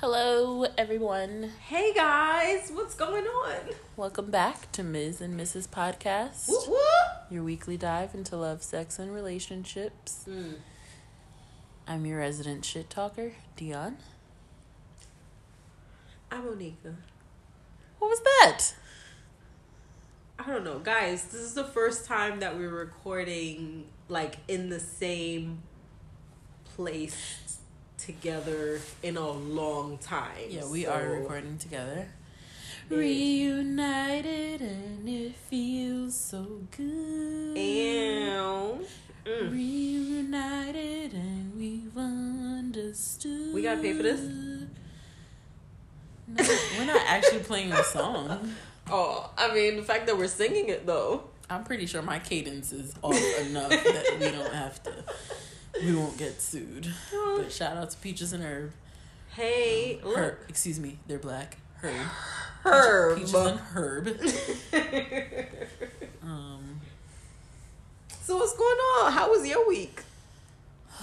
Hello, everyone. Hey guys, what's going on? Welcome back to Ms. and Mrs. Podcast, Whoop whoop. your weekly dive into love, sex, and relationships. Mm. I'm your resident shit talker, Dion. I'm Onika. What was that? I don't know, guys. This is the first time that we're recording like in the same place together in a long time. Yeah, we So, are recording together. Yeah. Reunited and it feels so good. Ew. Mm. Reunited and we've understood. We gotta pay for this? No, we're not actually playing the song. Oh, I mean the fact that we're singing it though. I'm pretty sure my cadence is off enough that we don't have to. We won't get sued. But shout out to Peaches and Herb. Hey, look, Herb, excuse me, they're black. Herb. Herb. Peaches and Herb. Um. so what's going on? How was your week?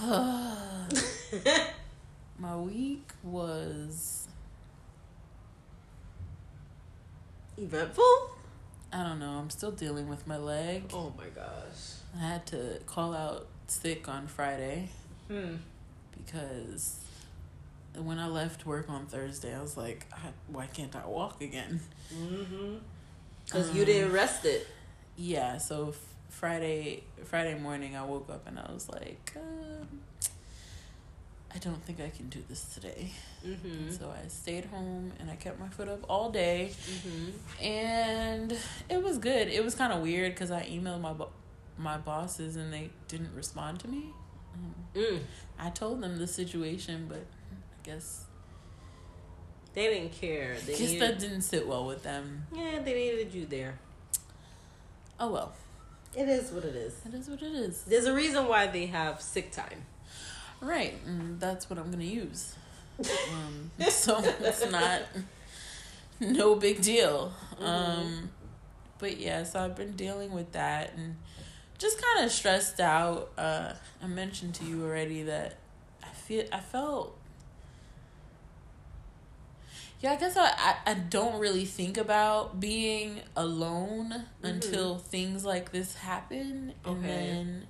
my week was Eventful? I don't know. I'm still dealing with my leg. Oh my gosh. I had to call out sick on Friday Hmm. because when I left work on Thursday, I was like, I, why can't I walk again? Mm-hmm. Because Um, you didn't rest it. Yeah, so f- Friday Friday morning, I woke up and I was like, um, I don't think I can do this today. Mm-hmm. So I stayed home and I kept my foot up all day, Mm-hmm. and it was good. It was kind of weird because I emailed my bo- my bosses and they didn't respond to me. Um, Mm. I told them the situation, but I guess They didn't care. They guess needed, that didn't sit well with them. yeah, they needed you there. Oh well, It is what it is. it is what it is. There's a reason why they have sick time. Right, and that's what I'm gonna use. Um, so it's not no big deal. Um, but yeah, so I've been dealing with that and just kind of stressed out. Uh, I mentioned to you already that I feel I felt. Yeah, I guess I, I, I don't really think about being alone until things like this happen. And Okay. then.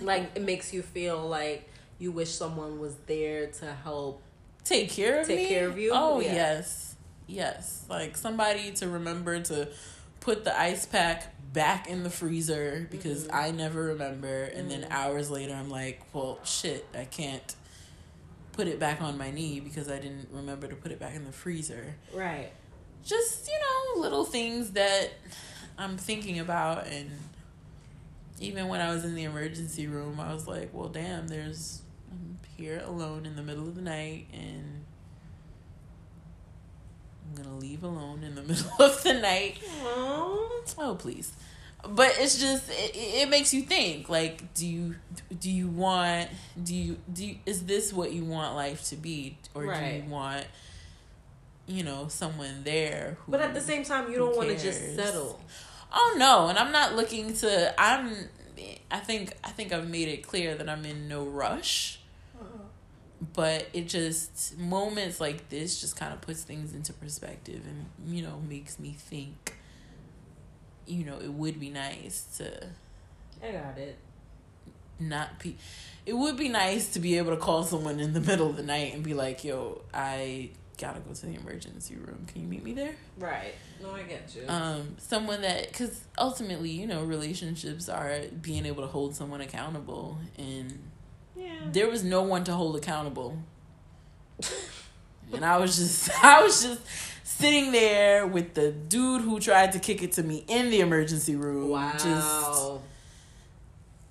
Like it makes you feel like you wish someone was there to help. take care of Take me? care of you? Oh Yeah. yes, yes. Like somebody to remember to put the ice pack back in the freezer because Mhm. I never remember, and then Mhm. hours later I'm like, well, shit, I can't put it back on my knee because I didn't remember to put it back in the freezer. Right. Just you know, little things that I'm thinking about, and even when I was in the emergency room, I was like, well, damn, there's I'm here alone in the middle of the night and I'm gonna leave alone in the middle of the night. Oh. Oh please. But it's just it, it makes you think like do you do you want do you do you, is this what you want life to be? Or do you want you know someone there who But at the same time, you don't want to just settle. Oh no, and I'm not looking to I'm I think I think I've made it clear that I'm in no rush. Uh-huh. But it just moments like this just kind of puts things into perspective and you know makes me think you know it would be nice to I got it. not be it would be nice to be able to call someone in the middle of the night and be like, "Yo, I got to go to the emergency room. Can you meet me there?" Right. No, I get you. um someone that because ultimately you know relationships are being able to hold someone accountable and yeah. there was no one to hold accountable and i was just i was just sitting there with the dude who tried to kick it to me in the emergency room Wow. just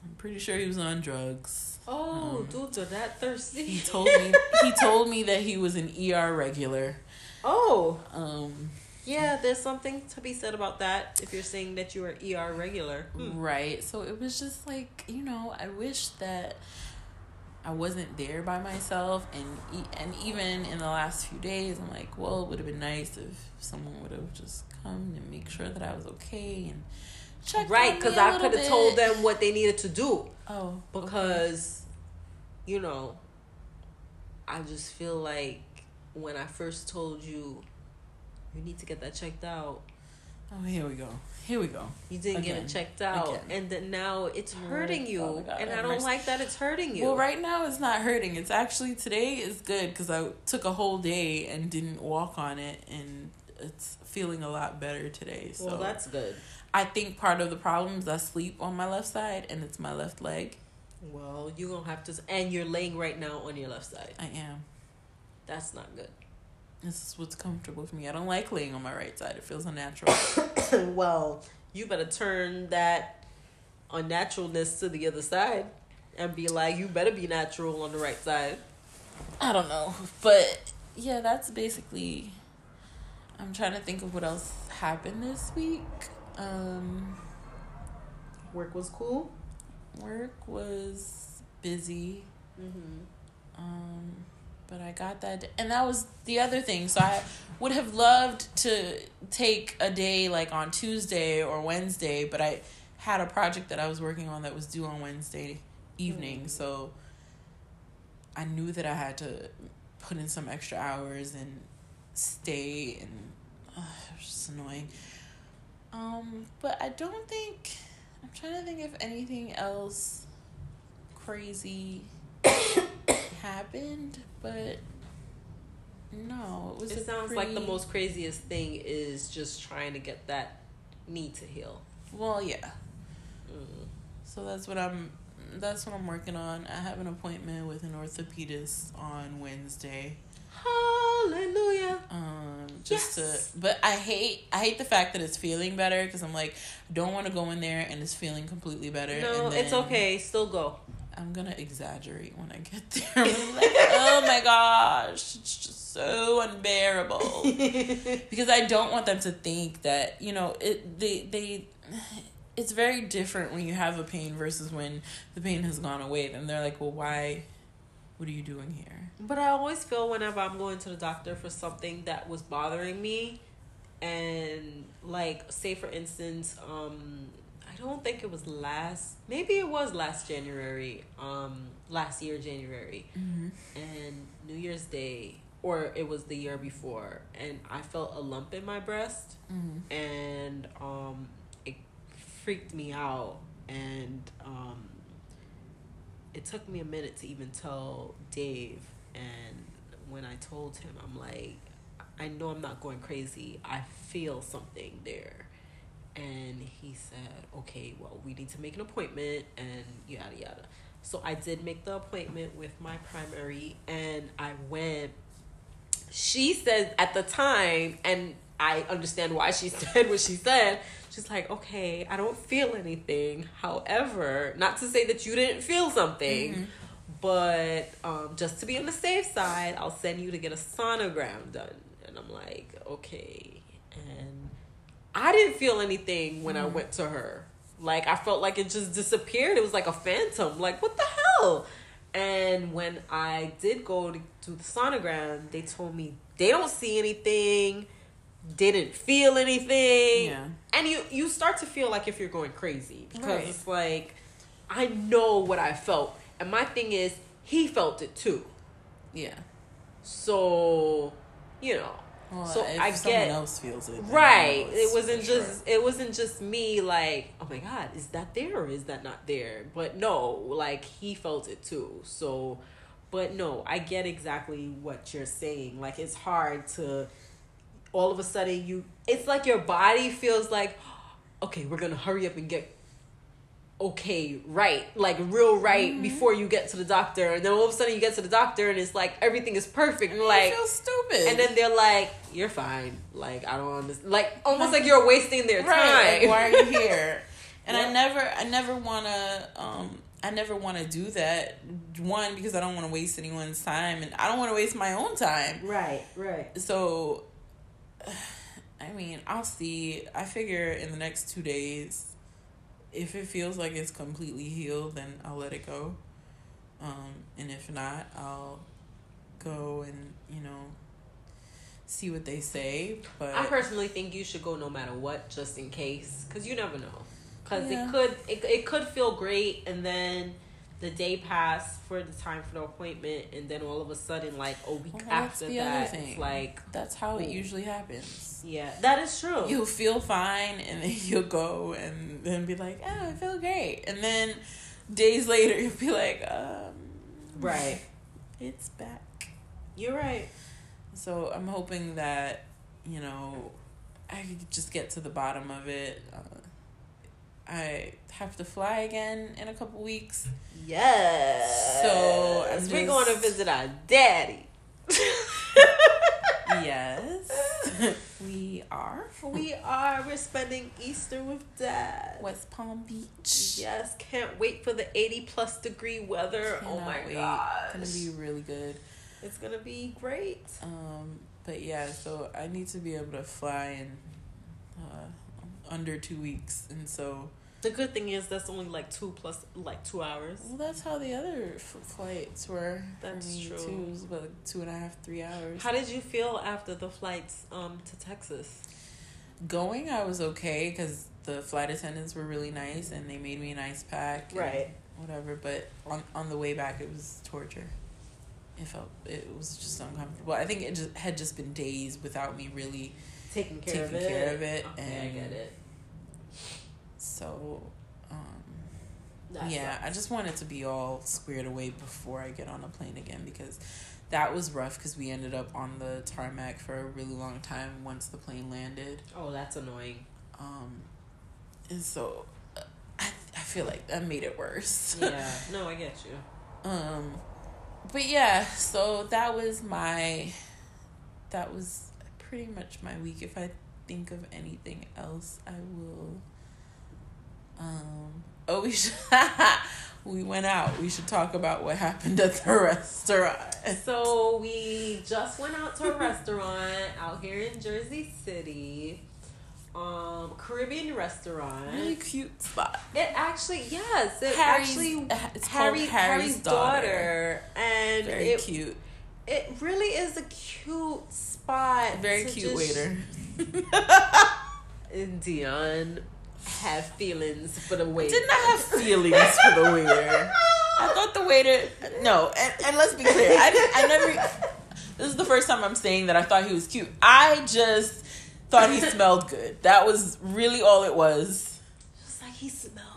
i'm pretty sure he was on drugs oh, um, dudes are that thirsty. he told me he told me that he was an er regular Oh. um Yeah, there's something to be said about that if you're saying that you are ER regular. Hmm. Right. So it was just like, you know, I wish that I wasn't there by myself and and even in the last few days I'm like, well, it would have been nice if someone would have just come and make sure that I was okay and check Right, because I could have told them what they needed to do. Oh, Because, you know, I just feel like when I first told you you need to get that checked out. Oh, here we go. Here we go. You didn't Again. get it checked out, Again. and then now it's oh hurting you, God, oh and I don't mercy. like that it's hurting you. Well, right now it's not hurting. It's actually today is good because I took a whole day and didn't walk on it, and it's feeling a lot better today. So well, that's good. I think part of the problem is I sleep on my left side and it's my left leg. Well, you're gonna have to, and you're laying right now on your left side. I am. That's not good. This is what's comfortable for me. I don't like laying on my right side. It feels unnatural. well, you better turn that unnaturalness to the other side and be like, you better be natural on the right side. I don't know, but yeah, that's basically. I'm trying to think of what else happened this week. Um, Work was cool. work was busy. Mm-hmm. Um, but I got that, and that was the other thing. So I would have loved to take a day like on Tuesday or Wednesday, but I had a project that I was working on that was due on Wednesday evening. Mm. So I knew that I had to put in some extra hours and stay, and uh, it was just annoying. Um, but I don't think I'm trying to think if anything else crazy happened, but no, it was. It sounds like the most craziest thing is just trying to get that knee to heal. Well, yeah. Mm. So that's what I'm. That's what I'm working on. I have an appointment with an orthopedist on Wednesday. Hallelujah. Um, just Yes. to, but I hate, I hate the fact that it's feeling better because I'm like, don't want to go in there and it's feeling completely better. No, and it's okay. Still go. I'm gonna exaggerate when I get there. I'm gonna be like, oh my gosh, it's just so unbearable. because I don't want them to think that you know it. They they. It's very different when you have a pain versus when the pain has gone away. Then they're like, well, why? What are you doing here? But I always feel whenever I'm going to the doctor for something that was bothering me, and like, say for instance, um, don't think it was last, maybe it was last January, um, last year January, Mm-hmm. and New Year's Day, or it was the year before, and I felt a lump in my breast, Mm-hmm. and um, it freaked me out, and um, it took me a minute to even tell Dave. And when I told him, I'm like, I know I'm not going crazy. I feel something there. And he said, okay, well, we need to make an appointment and yada yada. So I did make the appointment with my primary and I went. She said at the time, and I understand why she said what she said. She's like, okay, I don't feel anything. However, not to say that you didn't feel something, Mhm. but um, just to be on the safe side, I'll send you to get a sonogram done. And I'm like, okay. I didn't feel anything when I Mhm. went to her. Like, I felt like it just disappeared. It was like a phantom. Like, what the hell? And when I did go to do the sonogram, they told me they don't see anything, didn't feel anything Yeah. and you you start to feel like if you're going crazy because Right. it's like I know what I felt, and my thing is he felt it too. Yeah. So, you know, Well, So I someone get- else feels it, right? It wasn't just it wasn't just me like, oh my god, is that there or is that not there? But no, like he felt it too. So, but no, I get exactly what you're saying. Like it's hard to all of a sudden you it's like your body feels like okay, we're going to hurry up and get okay, right, like real right Mm-hmm. before you get to the doctor. And then all of a sudden you get to the doctor and it's like everything is perfect. And I like feel stupid. and then they're like, "You're fine." Like I don't understand. Like almost like you're wasting their right, like, time. why are you here? And Yeah. I never, I never want to, um, I never want to do that. One because I don't want to waste anyone's time, and I don't want to waste my own time. right, right. So, I mean, I'll see. I figure in the next two days, if it feels like it's completely healed, then I'll let it go. Um, and if not, I'll go and you know see what they say. But I personally think you should go no matter what, just in case, because you never know. Because Yeah. it could it, it could feel great, and then the day passed for the time for the appointment, and then all of a sudden, like a week Well, after that, it's like that's how it usually happens. yeah, that is true. You'll feel fine, and then you'll go and then be like, "Oh, I feel great," and then days later you'll be like, um, right. it's back." You're right. So I'm hoping that you know I could just get to the bottom of it. Uh, I have to fly again in a couple weeks. Yes. So, we're going to visit our daddy. yes, we are. we are. We're spending Easter with dad. West Palm Beach. Yes, can't wait for the 80 plus degree weather. oh my wait. god. It's gonna be really good. It's gonna be great. Um, but yeah, so I need to be able to fly and. uh, under two weeks, and so The good thing is that's only like two plus like two hours. well, that's how the other f- flights were. That's true. Too. It was about like two and a half, three hours. How did you feel after the flights um to Texas? Going, I was okay because the flight attendants were really nice and they made me an ice pack. and Right. Whatever, but on on the way back, it was torture. It felt it was just uncomfortable. I think it just had just been days without me really Taking care of Taking it. care of it, Okay, I and- get it. So. Um, yeah, I just wanted to be all squared away before I get on a plane again because that was rough because we ended up on the tarmac for a really long time once the plane landed. Oh, that's annoying. Um, and so uh, I, I feel like that made it worse. Yeah. no, I get you. um, but yeah, so that was my, that was pretty much my week. If I think of anything else, I will. Um, oh, we should. we went out. We should talk about what happened at the restaurant. So we just went out to a restaurant out here in Jersey City. Um, Caribbean restaurant. really cute spot. It actually yes, it Harry's- actually it's Harry called Harry's Harry's daughter, daughter. and Very it cute. it really is a cute spot. Very cute waiter. Dion have feelings for the waiter. Did not I have feelings for the waiter. I thought the waiter. No, and, and let's be clear. I didn't, I never. This is the first time I'm saying that I thought he was cute. I just thought he smelled good. That was really all it was. Just like he smells good.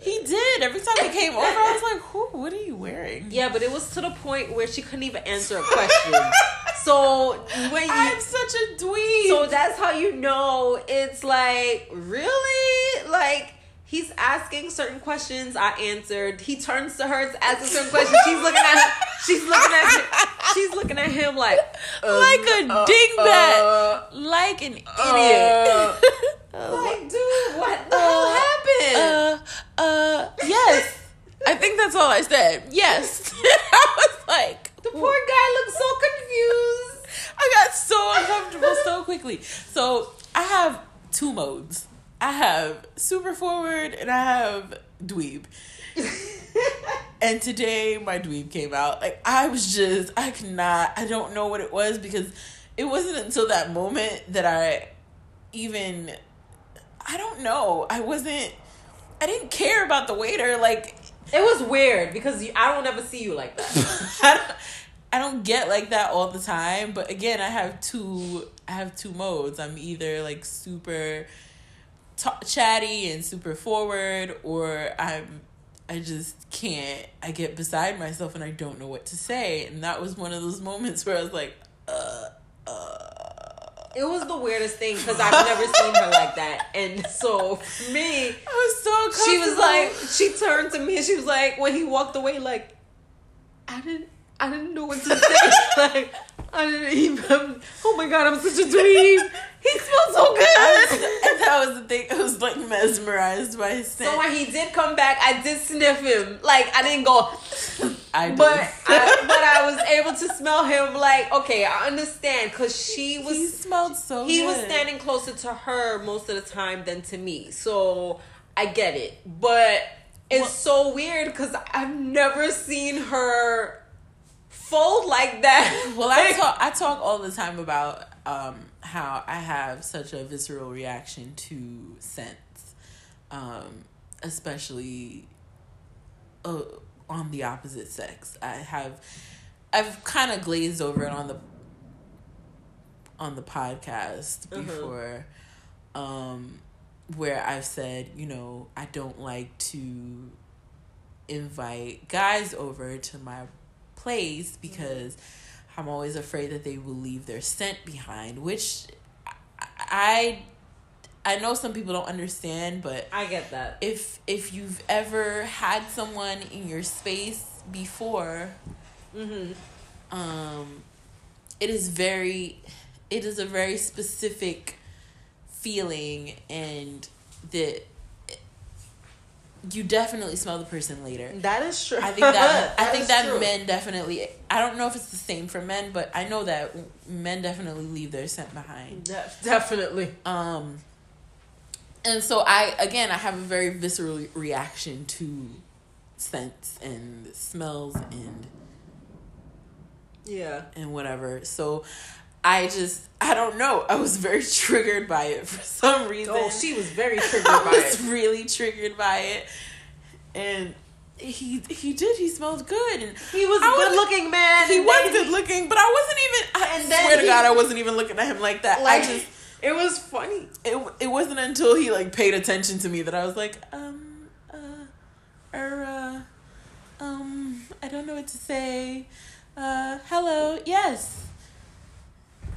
He did. Every time he came over, I was like, "Who? What are you wearing?" Yeah, but it was to the point where she couldn't even answer a question. so when you I'm such a dweeb. So that's how you know it's like really like he's asking certain questions. I answered. He turns to her to ask a certain question. She's looking at him. she's looking at him, she's looking at him like um, like a uh, dingbat, uh, like an idiot. uh, Uh, like dude, what the hell happened? Uh, uh, yes. I think that's all I said. Yes. I was like, the poor guy looks so confused. I got so uncomfortable so quickly. So I have two modes. I have super forward and I have dweeb. And today my dweeb came out. Like I was just I could not I don't know what it was because it wasn't until that moment that I even I don't know. I wasn't I didn't care about the waiter. Like It was weird because you, I don't ever see you like that. I don't, I don't get like that all the time. But again, I have two. I have two modes. I'm either like super ta chatty and super forward, or I'm. I just can't. I get beside myself and I don't know what to say. And that was one of those moments where I was like, uh, uh. It was the weirdest thing because I've never seen her like that, and so for me, I was so uncomfortable. she was like, she turned to me and she was like, when he walked away, like, I didn't, I didn't know what to say. like, I didn't even. Oh my god, I'm such a dweeb. He smells so good. and that was the thing. I was like mesmerized by his scent. So when he did come back, I did sniff him. Like I didn't go, I but I, but I was able to smell him. Like okay, I understand because she was he smelled so. he was standing closer to her most of the time than to me. So I get it. But it's Well- so weird because I've never seen her fold like that. Well, I talk I talk all the time about um, how I have such a visceral reaction to scents, um, especially uh, on the opposite sex. I have I've kind of glazed over it on the on the podcast Uh-huh. before um where I've said, you know, I don't like to invite guys over to my place because I'm always afraid that they will leave their scent behind, which I I know some people don't understand, but I get that. if if you've ever had someone in your space before, Mm-hmm. um it is very it is a very specific feeling and that you definitely smell the person later. That is true. I think that, I think that true. men definitely I don't know if it's the same for men, but I know that men definitely leave their scent behind. De- definitely. Um and so I again I have a very visceral reaction to scents and smells and Yeah. and whatever. So I just I don't know. I was very triggered by it for some reason. Oh, she was very triggered by it. I by was it. really triggered by it. And he he did. He smelled good, and He was a good looking man. he was good looking. But I wasn't even. I And then swear to he- God, I wasn't even looking at him like that. Like, I just it was funny. it it wasn't until he like paid attention to me that I was like, um, uh, er, uh, um, I don't know what to say. Uh, hello, yes.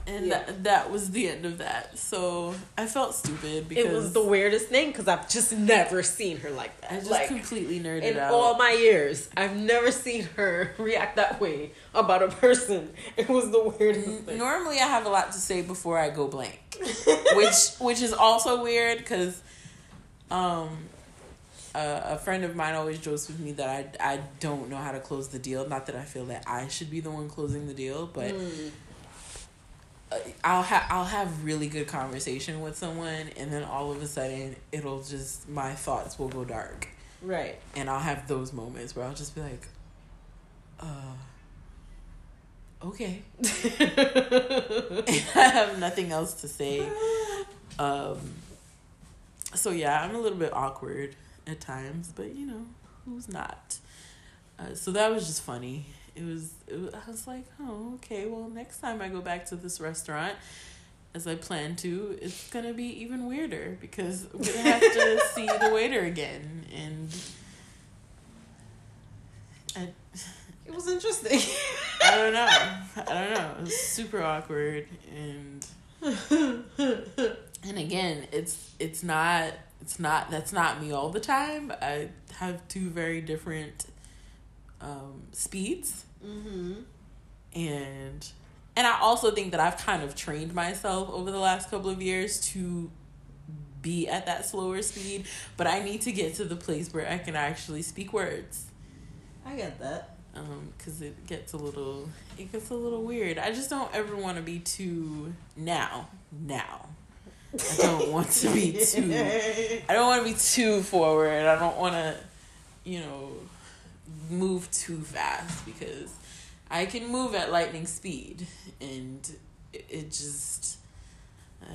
And Yeah. that that was the end of that. So I felt stupid because It was the weirdest thing because I've just never seen her like that. I just like, completely nerded in out. all my years, I've never seen her react that way about a person. It was the weirdest thing. Normally, I have a lot to say before I go blank, which which is also weird because, um, a, a friend of mine always jokes with me that I I don't know how to close the deal. Not that I feel that I should be the one closing the deal, but Mm. I'll have I'll have really good conversation with someone, and then all of a sudden it'll just my thoughts will go dark, Right. and I'll have those moments where I'll just be like, uh. Okay. I have nothing else to say. Um, so yeah, I'm a little bit awkward at times, but you know, who's not? Uh, so that was just funny. It was, it was. I was like, oh, okay. Well, next time I go back to this restaurant, as I plan to, it's gonna be even weirder because we're gonna have to see the waiter again, and I, It was interesting. I don't know. I don't know. It was super awkward and and again, it's it's not it's not that's not me all the time. I have two very different um speeds. Mm-hmm. and and I also think that I've kind of trained myself over the last couple of years to be at that slower speed, but I need to get to the place where I can actually speak words. I get that. um because it gets a little it gets a little weird. I just don't ever want to be too now now. I don't want to be too i don't want to be too forward. I don't want to you know move too fast because i can move at lightning speed and it, it just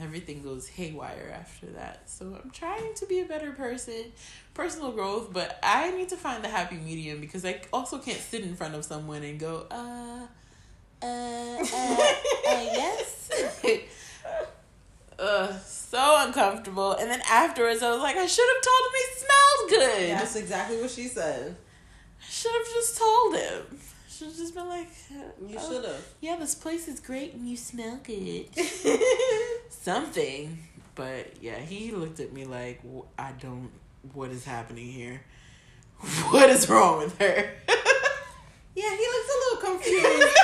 everything goes haywire after that. So i'm trying to be a better person personal growth but i need to find the happy medium because i also can't sit in front of someone and go uh uh, uh, uh yes. Uh so uncomfortable. And then afterwards i was like i should have told him he smelled good. That's exactly what she said. I should have just told him should have just been like You oh, should have. yeah this place is great and you smell good something. But yeah, he looked at me like, "W- I don't, what is happening here? What is wrong with her? yeah, he looks a little confused.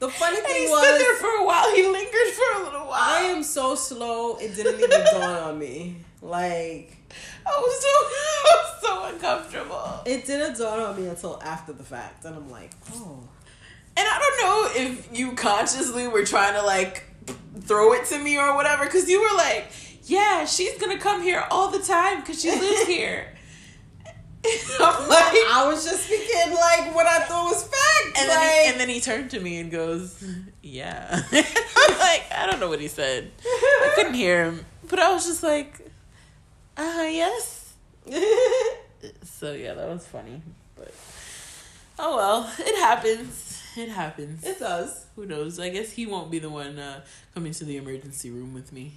The funny And he thing stood there was, for a while. He lingered for a little while. I am so slow. It didn't even dawn on me. Like I was so, I was so uncomfortable. it didn't dawn on me until after the fact, and I'm like, oh. And I don't know if you consciously were trying to like throw it to me or whatever, because you were like, yeah, she's gonna come here all the time because she lives here. I'm like, I was just speaking like what I thought was fact. And like, then, he, and then he turned to me and goes, "Yeah." I'm like, I don't know what he said. I couldn't hear him, but I was just like, "Uh, yes." So yeah, that was funny. But Oh well, it happens. It happens. It does. Who knows? I guess he won't be the one uh, coming to the emergency room with me.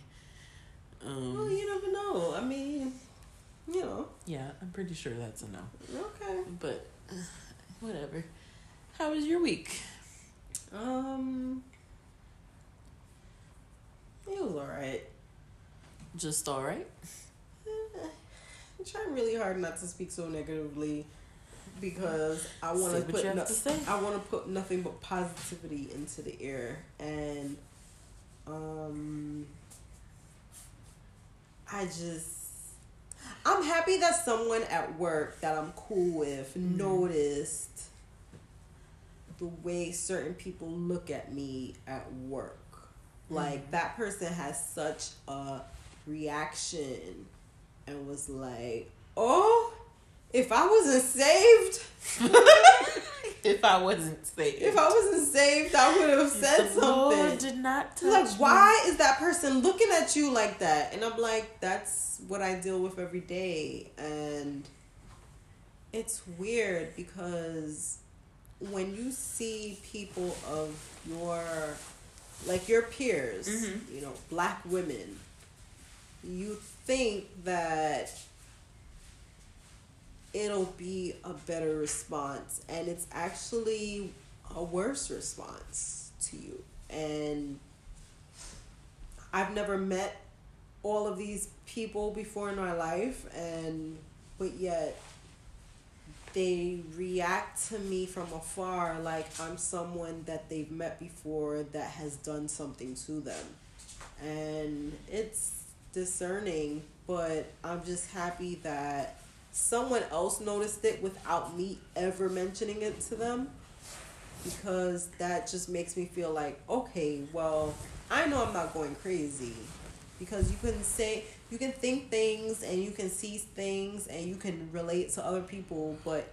Um, Well, you never know. I mean, you know. yeah, I'm pretty sure that's a no. Okay. But uh, whatever. How was your week? Um. It was alright. Just all right. I'm trying really hard not to speak so negatively because I want to put no- to. I want to put nothing but positivity into the air and um I just I'm happy that someone at work that I'm cool with Mhm. noticed the way certain people look at me at work. Like Mhm. that person has such a reaction and was like, "Oh, if I wasn't saved, if I wasn't saved, if I wasn't saved, I would have said the Lord something." did not touch like, me. why is that person looking at you like that? And I'm like, that's what I deal with every day. And it's weird because when you see people of your, like your peers, Mhm. you know, black women, you think that it'll be a better response. And it's actually a worse response to you. And I've never met all of these people before in my life and but yet they react to me from afar like I'm someone that they've met before that has done something to them. And it's discerning, but I'm just happy that someone else noticed it without me ever mentioning it to them because that just makes me feel like okay well i know i'm not going crazy because you can say you can think things and you can see things and you can relate to other people but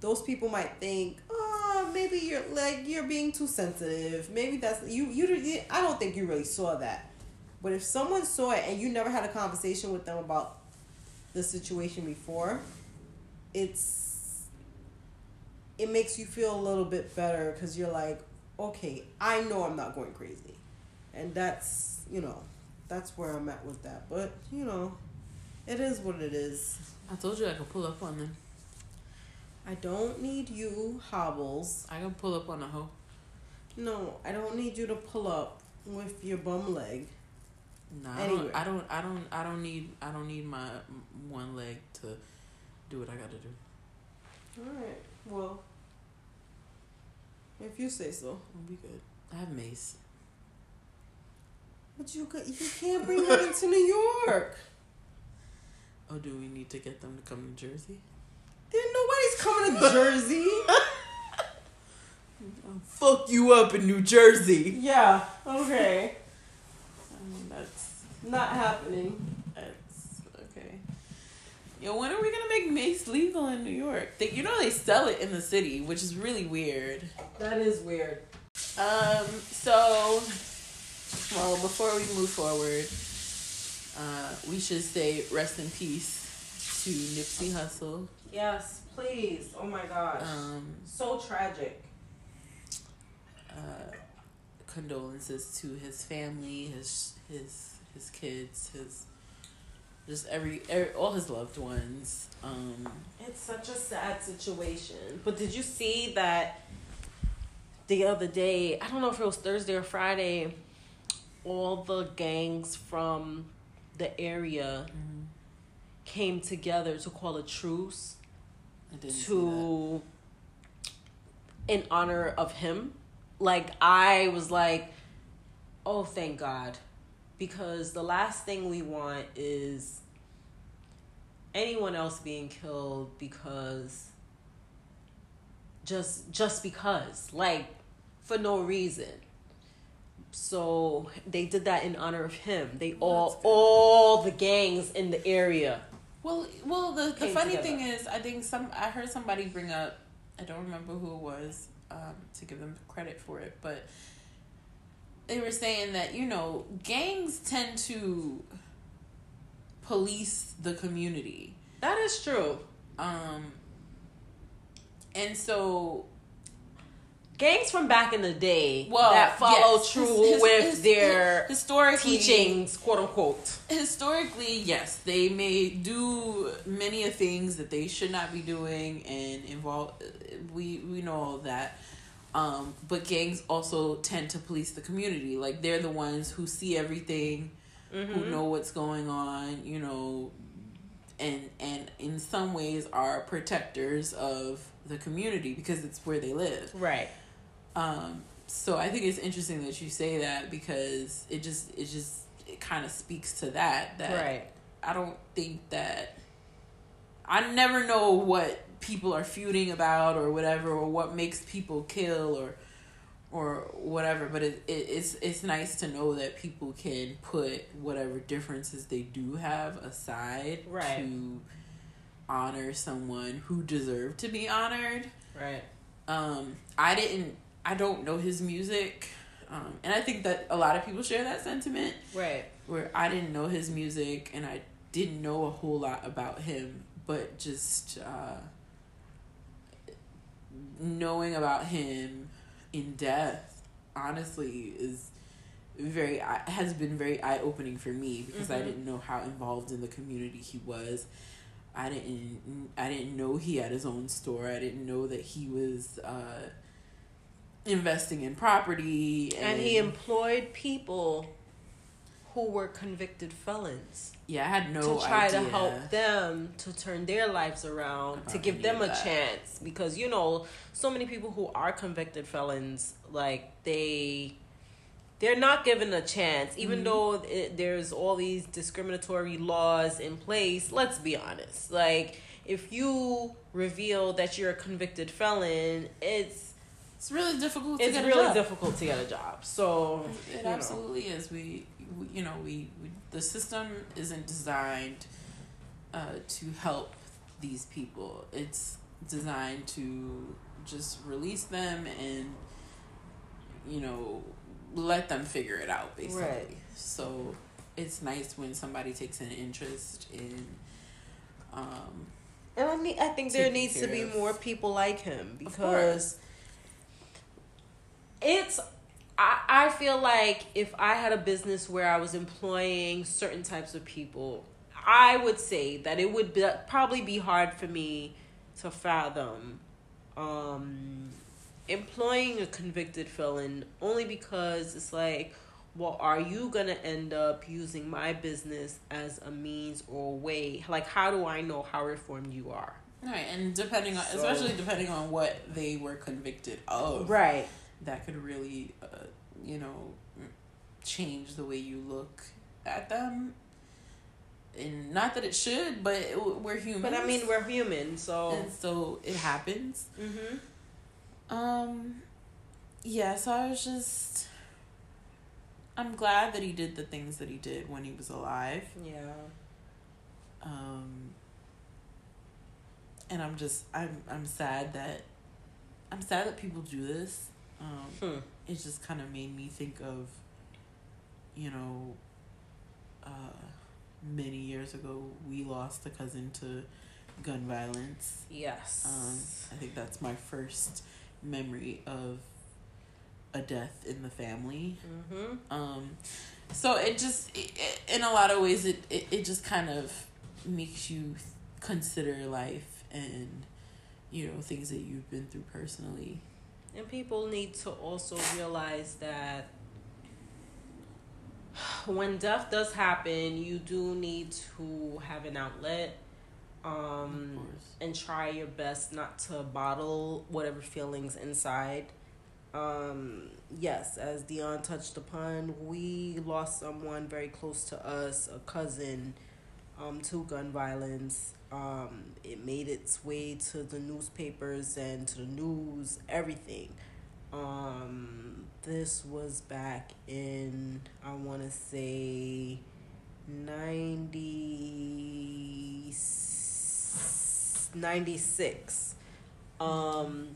those people might think oh maybe you're like you're being too sensitive. Maybe that's you you i don't think you really saw that but if someone saw it and you never had a conversation with them about the situation before it's it makes you feel a little bit better because you're like, okay, I know I'm not going crazy. And that's, you know, that's where I'm at with that. But, you know, it is what it is. I told you I could pull up on them. I don't need you hobbles. I can pull up on a hoe. No, I don't need you to pull up with your bum leg. No, I Anyway. don't. I don't. I don't. I don't need. I don't need my one leg to do what I got to do. Alright, well, if you say so. I'll be good. I have mace. But you, could, you can't bring that into New York. Oh, do we need to get them to come to Jersey? Then nobody's coming to Jersey. I'll fuck you up in New Jersey. yeah, okay. That's Not happening. that's okay. Yo, when are we gonna make mace legal in New York? They, you know they sell it in the city, which is really weird. That is weird. Um. So, well, before we move forward, uh, we should say rest in peace to Nipsey Hussle. Yes, please. Oh my gosh. Um. so tragic. Uh, condolences to his family, his his his kids, his just every, every all his loved ones. Um. It's such a sad situation. But did you see that the other day? I don't know if it was Thursday or Friday. All the gangs from the area came together to call a truce I didn't see to in honor of him. Like I was like, oh thank God. Because the last thing we want is anyone else being killed because just just because. Like for no reason. So they did that in honor of him. They all all the gangs in the area. Well, well, the, the funny together. thing is, I think some I heard somebody bring up, I don't remember who it was, um, to give them credit for it, but they were saying that you know gangs tend to police the community, That is true. um, and so gangs from back in the day well that follow yes, true his- his- with his- their historically teachings, quote unquote. historically yes they may do many of things that they should not be doing and involve we we know all that. Um but gangs also tend to police the community. Like they're the ones who see everything who know what's going on you know and and in some ways are protectors of the community because it's where they live. Right. Um, so I think it's interesting that you say that because it just it just it kind of speaks to that that Right. I don't think that I never know what people are feuding about or whatever or what makes people kill or or whatever but it, it it's it's nice to know that people can put whatever differences they do have aside Right. to honor someone who deserved to be honored Right. um i didn't i don't know his music um and i think that a lot of people share that sentiment Right. where i didn't know his music and i didn't know a whole lot about him but just uh knowing about him in death honestly is very has been very eye-opening for me because i Mhm. didn't know how involved in the community he was i didn't i didn't know he had his own store i didn't know that he was uh investing in property and, And he employed people who were convicted felons yeah i had no to try idea. to help them to turn their lives around, to give them a that. chance. Because, you know, so many people who are convicted felons, like, they. They're not given a chance, even Mhm. though it, there's all these discriminatory laws in place. Let's be honest. Like, if you reveal that you're a convicted felon, it's it's really difficult to it's get a really job. difficult to get a job. So It know. absolutely is. We, we, you know, we, we the system isn't designed uh, to help these people. It's designed to just release them and you know let them figure it out basically. Right. So it's nice when somebody takes an interest in um And I mean, I think there needs to be more people like him because it's. I, I feel like if I had a business where I was employing certain types of people, I would say that it would be, probably be hard for me to fathom um, employing a convicted felon only because it's like, well, are you going to end up using my business as a means or a way? Like, how do I know how reformed you are? right and depending on So- especially depending on what they were convicted of Right. That could really uh, you know change the way you look at them and not that it should but it, we're human But I mean, we're human, so. and so it happens Mm-hmm. um yeah so i was just i'm glad that he did the things that he did when he was alive Yeah. um and i'm just i'm i'm sad that i'm sad that people do this um Hmm. it just kind of made me think of you know uh many years ago we lost a cousin to gun violence Yes. um i think that's my first memory of a death in the family mm-hmm. um so it just it, it- in a lot of ways it, it it just kind of makes you consider life and you know things that you've been through personally And people need to also realize that when death does happen, you do need to have an outlet. Um, and try your best not to bottle whatever feelings inside. Um, yes, as Dion touched upon, we lost someone very close to us, a cousin, um, to gun violence. Um, it made its way to the newspapers and to the news, everything. Um, this was back in, I want to say, 90, 96 um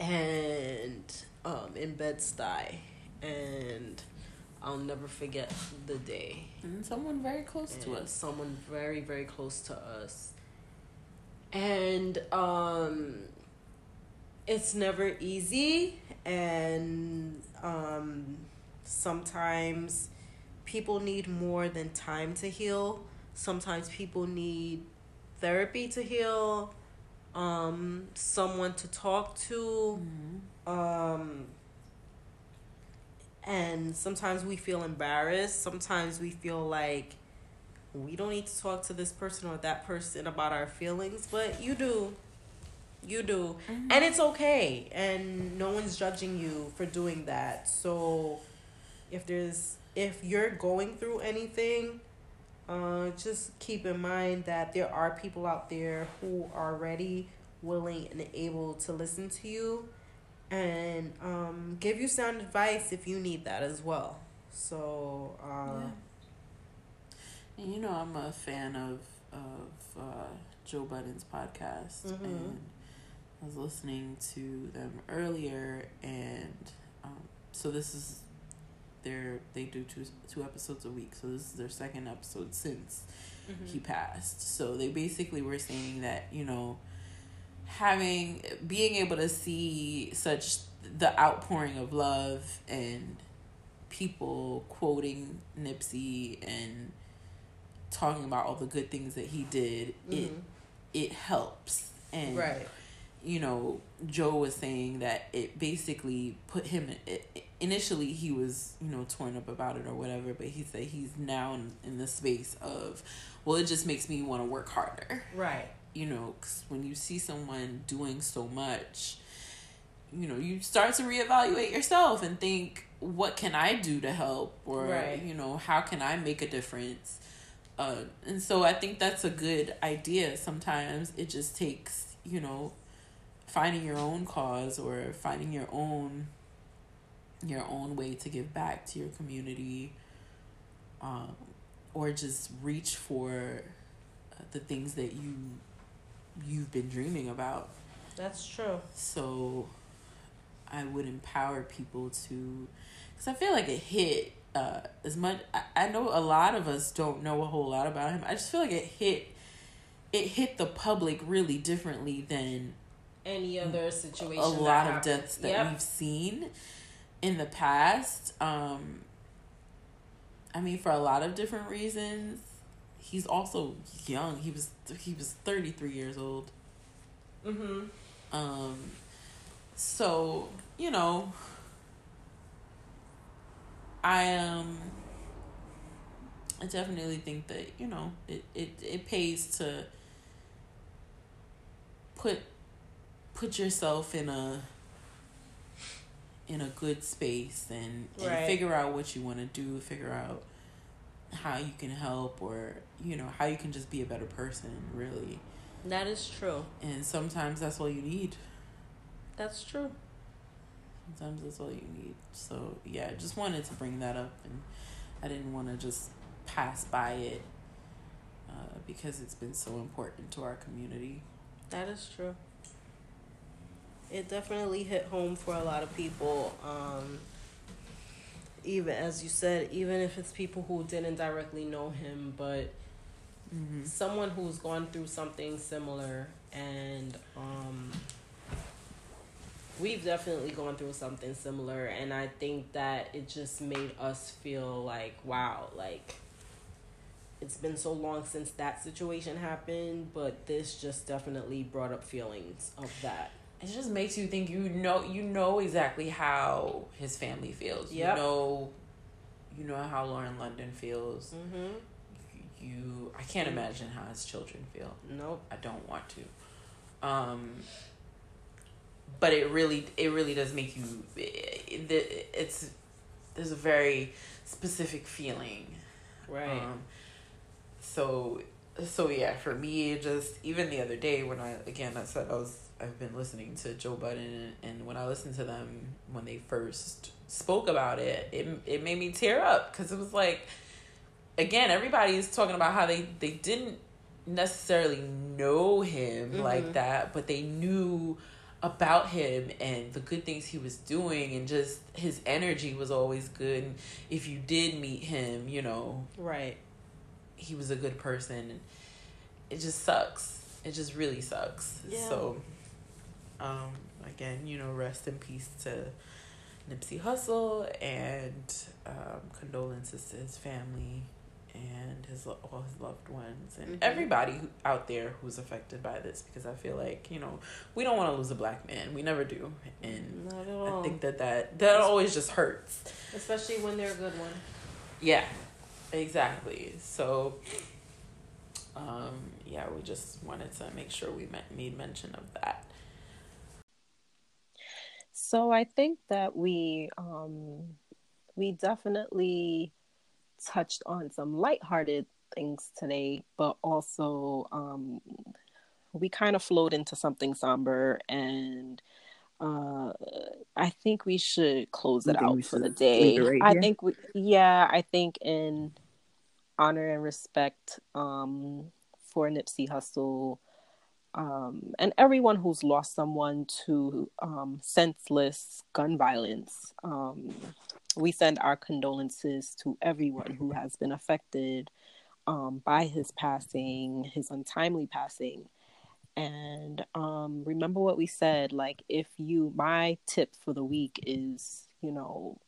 and um in Bed-Stuy and I'll never forget the day. And someone very close to us. someone very very close to us. And um it's never easy. And um, sometimes people need more than time to heal. Sometimes people need therapy to heal. Um, someone to talk to. Um, and sometimes we feel embarrassed. Sometimes we feel like we don't need to talk to this person or that person about our feelings but you do. You do. And it's okay. And no one's judging you for doing that. So if there's if you're going through anything uh, just keep in mind that there are people out there who are ready willing and able to listen to you and um, give you sound advice if you need that as well so uh, And you know, I'm a fan of of uh, Joe Budden's podcast, Mhm. and I was listening to them earlier, and um, so this is their they do two two episodes a week, so this is their second episode since he passed. So they basically were saying that you know having being able to see such the outpouring of love and people quoting Nipsey and talking about all the good things that he did it Mhm. it helps. And right. you know Joe was saying that it basically put him it, initially he was you know torn up about it or whatever but he said he's now in, in the space of well it just makes me want to work harder. Right you know, 'cause when you see someone doing so much, you know, you start to reevaluate yourself and think, what can I do to help? Or, Right. you know, how can I make a difference? Uh, and so I think that's a good idea. Sometimes it just takes, you know, finding your own cause or finding your own your own way to give back to your community um, or just reach for uh, the things that you you've been dreaming about that's true so i would empower people to because i feel like it hit uh, as much I, I know a lot of us don't know a whole lot about him i just feel like it hit it hit the public really differently than any other situation a lot of deaths that Yep. we've seen in the past. Um, I mean, for a lot of different reasons. He's also young. He was he was thirty three years old. Mhm. Um, so you know, I um, I definitely think that you know it it it pays to put put yourself in a in a good space and, and Right. figure out what you want to do figure out how you can help or you know how you can just be a better person really That is true. and sometimes that's all you need That's true. sometimes that's all you need so yeah I just wanted to bring that up and i didn't want to just pass by it uh, because it's been so important to our community That is true. It definitely hit home for a lot of people. Um, even as you said, even if it's people who didn't directly know him, but mm-hmm. someone who's gone through something similar and um we've definitely gone through something similar and I think that it just made us feel like wow like it's been so long since that situation happened but this just definitely brought up feelings of that it just makes you think you know you know exactly how his family feels. Yep. you know you know how lauren london feels. Mhm you i can't imagine how his children feel. Nope. I don't want to. Um but it really it really does make you it, it, it's there's a very specific feeling. Right. Um, so so yeah, for me, just even the other day when I again I said I was I've been listening to Joe Budden and, when I listened to them when they first spoke about it, it it made me tear up because it was like again everybody's talking about how they they didn't necessarily know him Mhm. like that, but they knew about him and the good things he was doing and just his energy was always good and if you did meet him you know right he was a good person and it just sucks it just really sucks Yeah. so um again, you know, rest in peace to Nipsey Hussle and um, condolences to his family and his all his loved ones and mm-hmm. everybody who, out there who's affected by this because I feel like you know we don't want to lose a black man. We never do. And I think that that that always just hurts. especially when they're a good one. Yeah exactly. So um yeah we just wanted to make sure we made mention of that so I think that we um we definitely touched on some lighthearted things today, but also um, we kind of flowed into something somber and uh, I think we should close it out for the day. Right I think we, yeah, I think in honor and respect um, for Nipsey Hussle um, and everyone who's lost someone to um, senseless gun violence. Um, we send our condolences to everyone who has been affected um, by his passing, his untimely passing. And um, remember what we said like, if you, my tip for the week is, you know,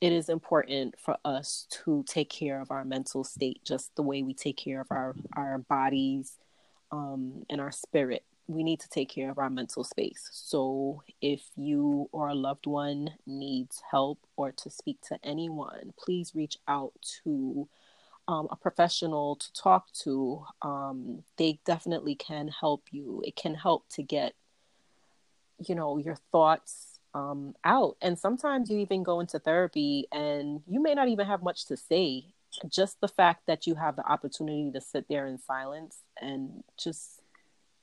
it is important for us to take care of our mental state just the way we take care of our, our bodies um, and our spirit we need to take care of our mental space. So if you or a loved one needs help or to speak to anyone, please reach out to um, a professional to talk to. Um, they definitely can help you. It can help to get, you know, your thoughts um, out. And sometimes you even go into therapy and you may not even have much to say. Just the fact that you have the opportunity to sit there in silence and just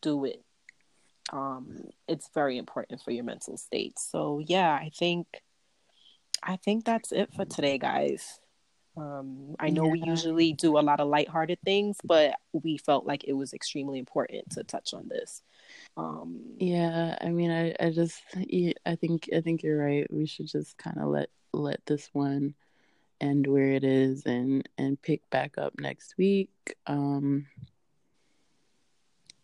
do it um, it's very important for your mental state. So yeah, I think I think that's it for today, guys. Um, I know yeah. we usually do a lot of lighthearted things, but we felt like it was extremely important to touch on this. Um, yeah, I mean, I, I just, I think, I think you're right. We should just kind of let let this one end where it is and and pick back up next week. Um,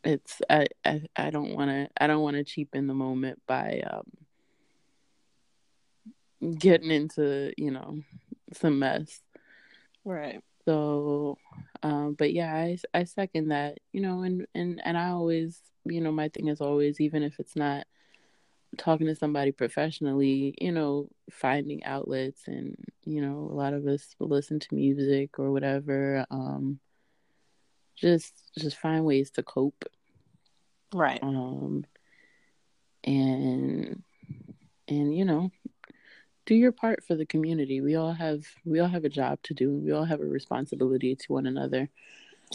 it's I I, I don't want to I don't want to cheapen the moment by um getting into you know some mess right so um but yeah i i second that you know and and and i always you know my thing is always even if it's not talking to somebody professionally you know finding outlets and you know a lot of us listen to music or whatever um just just find ways to cope. Right. Um and and you know do your part for the community. We all have we all have a job to do. We all have a responsibility to one another.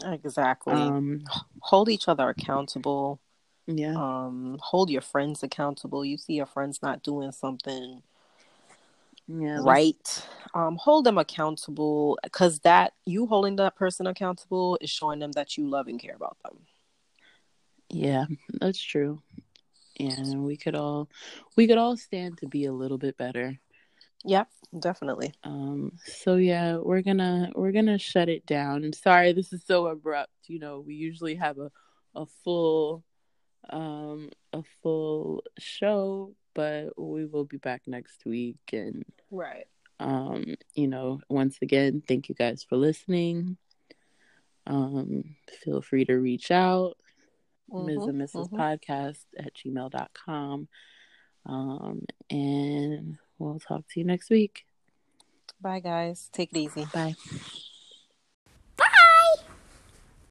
Exactly. Um hold each other accountable yeah. um hold your friends accountable. You see your friends not doing something yeah, right um hold them accountable because that you holding that person accountable is showing them that you love and care about them. Yeah that's true. And we could all we could all stand to be a little bit better. Yep definitely. Um so yeah we're gonna we're gonna shut it down. Sorry this is so abrupt. You know we usually have a a full um a full show but we will be back next week and right. um you know once again thank you guys for listening. Um feel free to reach out mm-hmm, ms and missus mm-hmm. podcast at gmail.com um and we'll talk to you next week. Bye guys. Take it easy. Bye